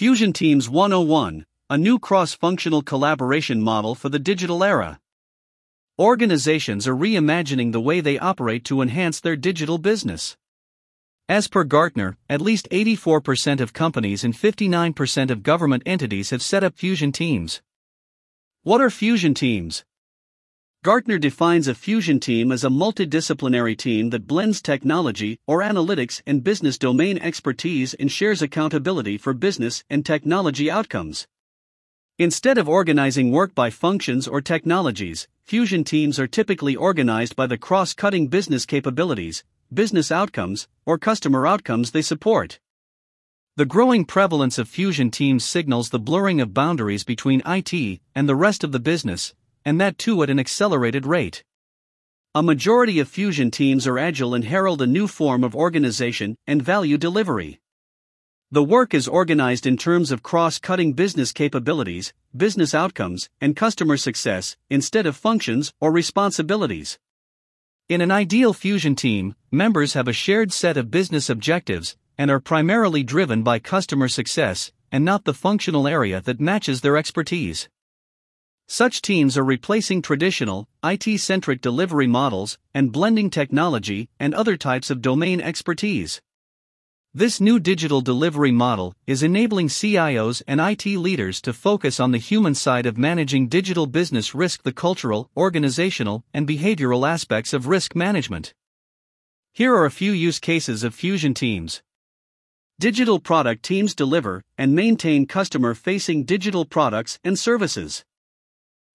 Fusion Teams 101, a new cross functional collaboration model for the digital era. Organizations are reimagining the way they operate to enhance their digital business. As per Gartner, at least 84% of companies and 59% of government entities have set up fusion teams. What are fusion teams? Gartner defines a fusion team as a multidisciplinary team that blends technology or analytics and business domain expertise and shares accountability for business and technology outcomes. Instead of organizing work by functions or technologies, fusion teams are typically organized by the cross cutting business capabilities, business outcomes, or customer outcomes they support. The growing prevalence of fusion teams signals the blurring of boundaries between IT and the rest of the business, and that too at an accelerated rate. A majority of fusion teams are agile and herald a new form of organization and value delivery. The work is organized in terms of cross cutting business capabilities, business outcomes, and customer success, instead of functions or responsibilities. In an ideal fusion team, members have a shared set of business objectives and are primarily driven by customer success and not the functional area that matches their expertise. Such teams are replacing traditional, IT centric delivery models and blending technology and other types of domain expertise. This new digital delivery model is enabling CIOs and IT leaders to focus on the human side of managing digital business risk, the cultural, organizational, and behavioral aspects of risk management. Here are a few use cases of fusion teams. Digital product teams deliver and maintain customer facing digital products and services.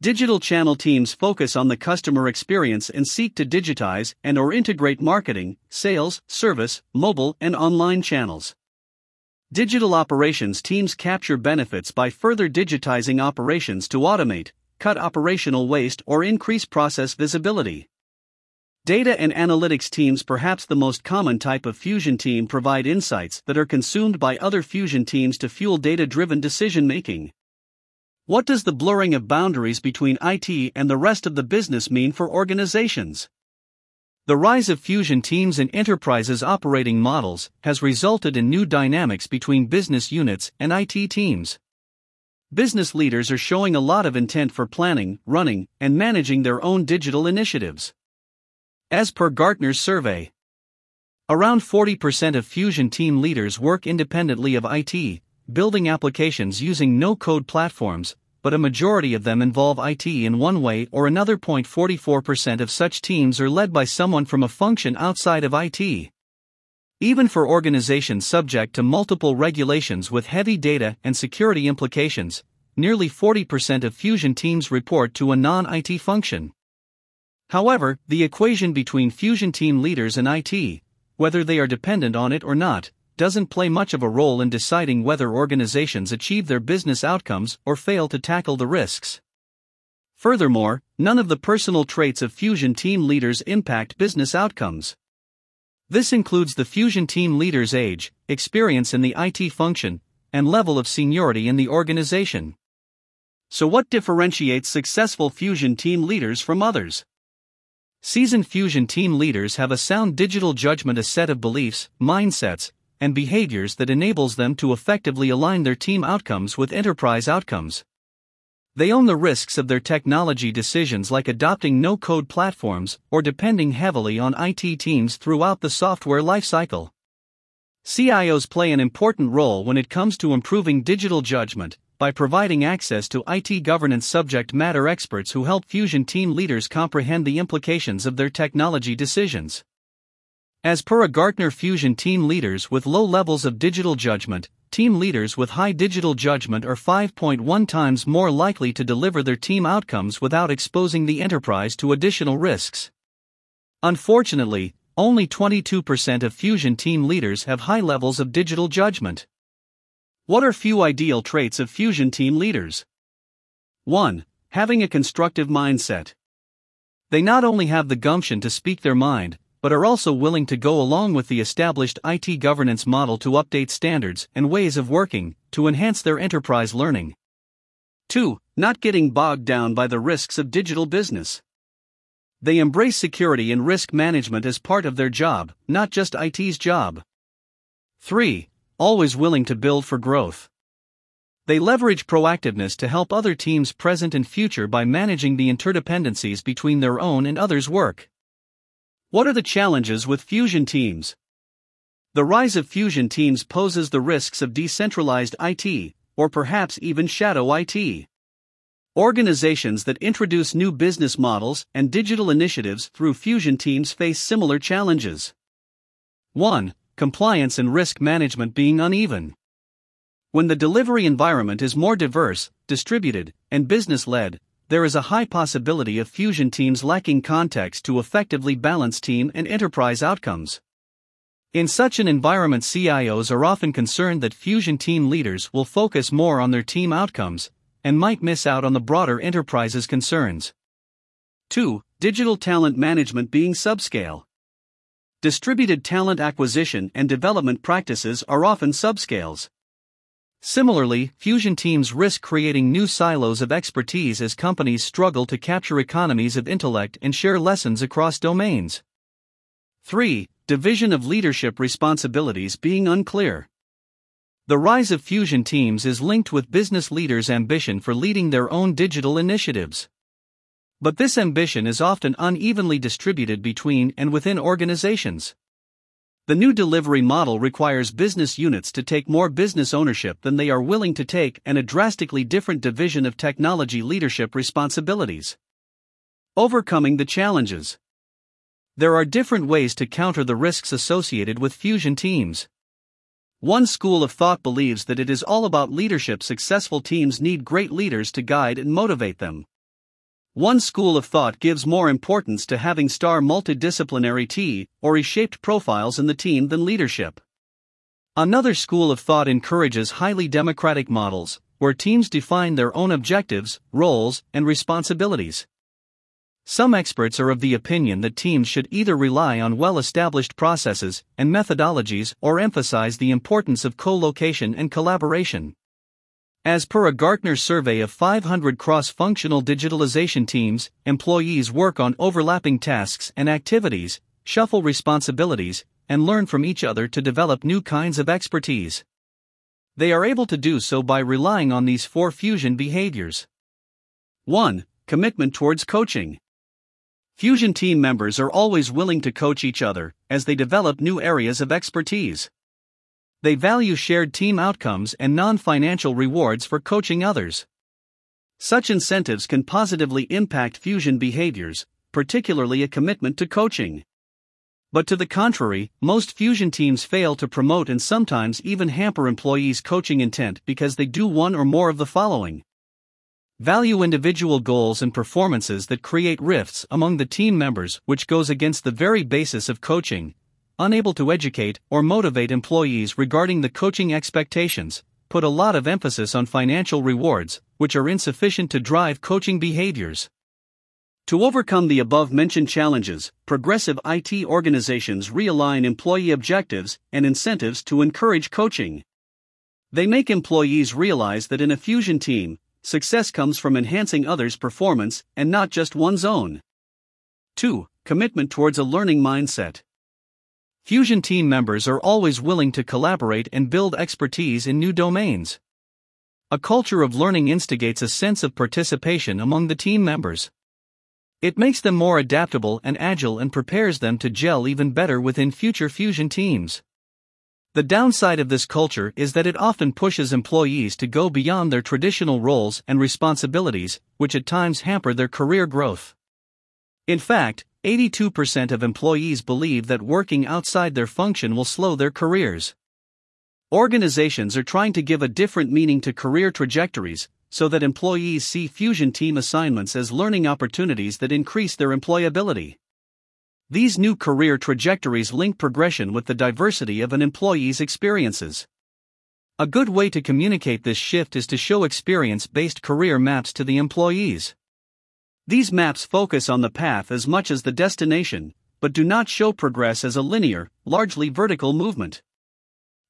Digital channel teams focus on the customer experience and seek to digitize and or integrate marketing, sales, service, mobile and online channels. Digital operations teams capture benefits by further digitizing operations to automate, cut operational waste or increase process visibility. Data and analytics teams, perhaps the most common type of fusion team, provide insights that are consumed by other fusion teams to fuel data driven decision making. What does the blurring of boundaries between IT and the rest of the business mean for organizations? The rise of fusion teams and enterprises operating models has resulted in new dynamics between business units and IT teams. Business leaders are showing a lot of intent for planning, running, and managing their own digital initiatives. As per Gartner's survey, around 40% of fusion team leaders work independently of IT, building applications using no code platforms, but a majority of them involve IT in one way or another. 44% of such teams are led by someone from a function outside of IT. Even for organizations subject to multiple regulations with heavy data and security implications, nearly 40% of fusion teams report to a non IT function. However, the equation between fusion team leaders and IT, whether they are dependent on it or not, doesn't play much of a role in deciding whether organizations achieve their business outcomes or fail to tackle the risks. Furthermore, none of the personal traits of fusion team leaders impact business outcomes. This includes the fusion team leader's age, experience in the IT function, and level of seniority in the organization. So, what differentiates successful fusion team leaders from others? Seasoned fusion team leaders have a sound digital judgment, a set of beliefs, mindsets, and behaviors that enables them to effectively align their team outcomes with enterprise outcomes. They own the risks of their technology decisions like adopting no code platforms or depending heavily on IT teams throughout the software lifecycle. CIOs play an important role when it comes to improving digital judgment by providing access to IT governance subject matter experts who help Fusion team leaders comprehend the implications of their technology decisions. As per a Gartner Fusion team leaders with low levels of digital judgment, team leaders with high digital judgment are 5.1 times more likely to deliver their team outcomes without exposing the enterprise to additional risks. Unfortunately, only 22% of Fusion team leaders have high levels of digital judgment. What are few ideal traits of Fusion team leaders? 1. Having a constructive mindset. They not only have the gumption to speak their mind, but are also willing to go along with the established IT governance model to update standards and ways of working to enhance their enterprise learning. 2. Not getting bogged down by the risks of digital business. They embrace security and risk management as part of their job, not just IT's job. 3. Always willing to build for growth. They leverage proactiveness to help other teams present and future by managing the interdependencies between their own and others' work. What are the challenges with fusion teams? The rise of fusion teams poses the risks of decentralized IT, or perhaps even shadow IT. Organizations that introduce new business models and digital initiatives through fusion teams face similar challenges. 1. Compliance and risk management being uneven. When the delivery environment is more diverse, distributed, and business led, there is a high possibility of fusion teams lacking context to effectively balance team and enterprise outcomes. In such an environment, CIOs are often concerned that fusion team leaders will focus more on their team outcomes and might miss out on the broader enterprise's concerns. 2. Digital talent management being subscale. Distributed talent acquisition and development practices are often subscales. Similarly, fusion teams risk creating new silos of expertise as companies struggle to capture economies of intellect and share lessons across domains. 3. Division of leadership responsibilities being unclear. The rise of fusion teams is linked with business leaders' ambition for leading their own digital initiatives. But this ambition is often unevenly distributed between and within organizations. The new delivery model requires business units to take more business ownership than they are willing to take and a drastically different division of technology leadership responsibilities. Overcoming the challenges. There are different ways to counter the risks associated with fusion teams. One school of thought believes that it is all about leadership. Successful teams need great leaders to guide and motivate them. One school of thought gives more importance to having star multidisciplinary T or E shaped profiles in the team than leadership. Another school of thought encourages highly democratic models, where teams define their own objectives, roles, and responsibilities. Some experts are of the opinion that teams should either rely on well established processes and methodologies or emphasize the importance of co location and collaboration. As per a Gartner survey of 500 cross functional digitalization teams, employees work on overlapping tasks and activities, shuffle responsibilities, and learn from each other to develop new kinds of expertise. They are able to do so by relying on these four fusion behaviors. 1. Commitment towards coaching. Fusion team members are always willing to coach each other as they develop new areas of expertise. They value shared team outcomes and non financial rewards for coaching others. Such incentives can positively impact fusion behaviors, particularly a commitment to coaching. But to the contrary, most fusion teams fail to promote and sometimes even hamper employees' coaching intent because they do one or more of the following value individual goals and performances that create rifts among the team members, which goes against the very basis of coaching, unable to educate or motivate employees regarding the coaching expectations, put a lot of emphasis on financial rewards, which are insufficient to drive coaching behaviors. To overcome the above mentioned challenges, progressive IT organizations realign employee objectives and incentives to encourage coaching. They make employees realize that in a fusion team, success comes from enhancing others' performance and not just one's own. 2. Commitment towards a learning mindset. Fusion team members are always willing to collaborate and build expertise in new domains. A culture of learning instigates a sense of participation among the team members. It makes them more adaptable and agile and prepares them to gel even better within future fusion teams. The downside of this culture is that it often pushes employees to go beyond their traditional roles and responsibilities, which at times hamper their career growth. In fact, 82% of employees believe that working outside their function will slow their careers. Organizations are trying to give a different meaning to career trajectories so that employees see fusion team assignments as learning opportunities that increase their employability. These new career trajectories link progression with the diversity of an employee's experiences. A good way to communicate this shift is to show experience based career maps to the employees. These maps focus on the path as much as the destination, but do not show progress as a linear, largely vertical movement.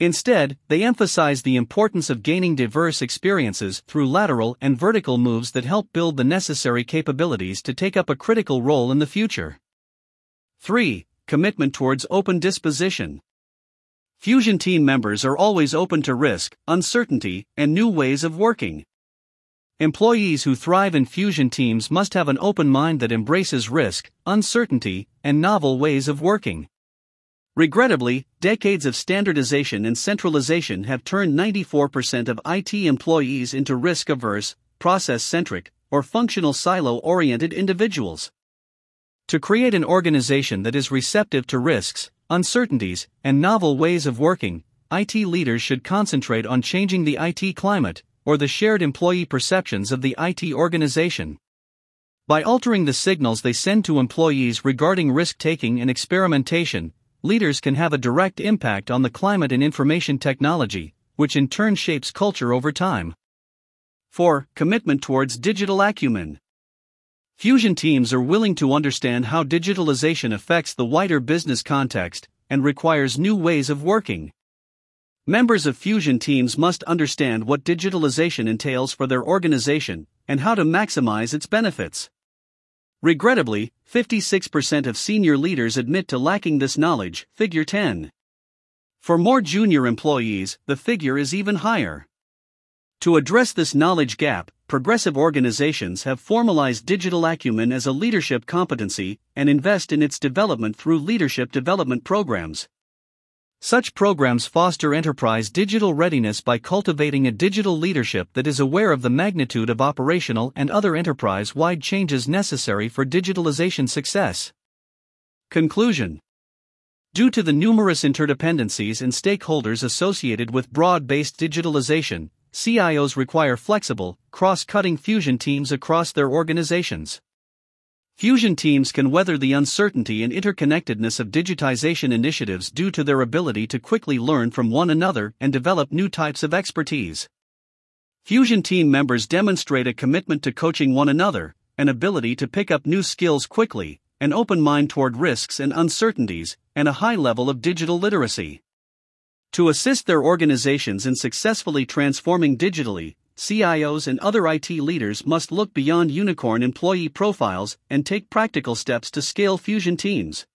Instead, they emphasize the importance of gaining diverse experiences through lateral and vertical moves that help build the necessary capabilities to take up a critical role in the future. 3. Commitment towards open disposition. Fusion team members are always open to risk, uncertainty, and new ways of working. Employees who thrive in fusion teams must have an open mind that embraces risk, uncertainty, and novel ways of working. Regrettably, decades of standardization and centralization have turned 94% of IT employees into risk averse, process centric, or functional silo oriented individuals. To create an organization that is receptive to risks, uncertainties, and novel ways of working, IT leaders should concentrate on changing the IT climate, or the shared employee perceptions of the IT organization. By altering the signals they send to employees regarding risk taking and experimentation, leaders can have a direct impact on the climate in information technology, which in turn shapes culture over time. 4. Commitment towards digital acumen. Fusion teams are willing to understand how digitalization affects the wider business context and requires new ways of working. Members of Fusion teams must understand what digitalization entails for their organization and how to maximize its benefits. Regrettably, 56% of senior leaders admit to lacking this knowledge, figure 10. For more junior employees, the figure is even higher. To address this knowledge gap, progressive organizations have formalized digital acumen as a leadership competency and invest in its development through leadership development programs. Such programs foster enterprise digital readiness by cultivating a digital leadership that is aware of the magnitude of operational and other enterprise wide changes necessary for digitalization success. Conclusion Due to the numerous interdependencies and stakeholders associated with broad based digitalization, CIOs require flexible, cross cutting fusion teams across their organizations. Fusion teams can weather the uncertainty and interconnectedness of digitization initiatives due to their ability to quickly learn from one another and develop new types of expertise. Fusion team members demonstrate a commitment to coaching one another, an ability to pick up new skills quickly, an open mind toward risks and uncertainties, and a high level of digital literacy. To assist their organizations in successfully transforming digitally, CIOs and other IT leaders must look beyond unicorn employee profiles and take practical steps to scale fusion teams.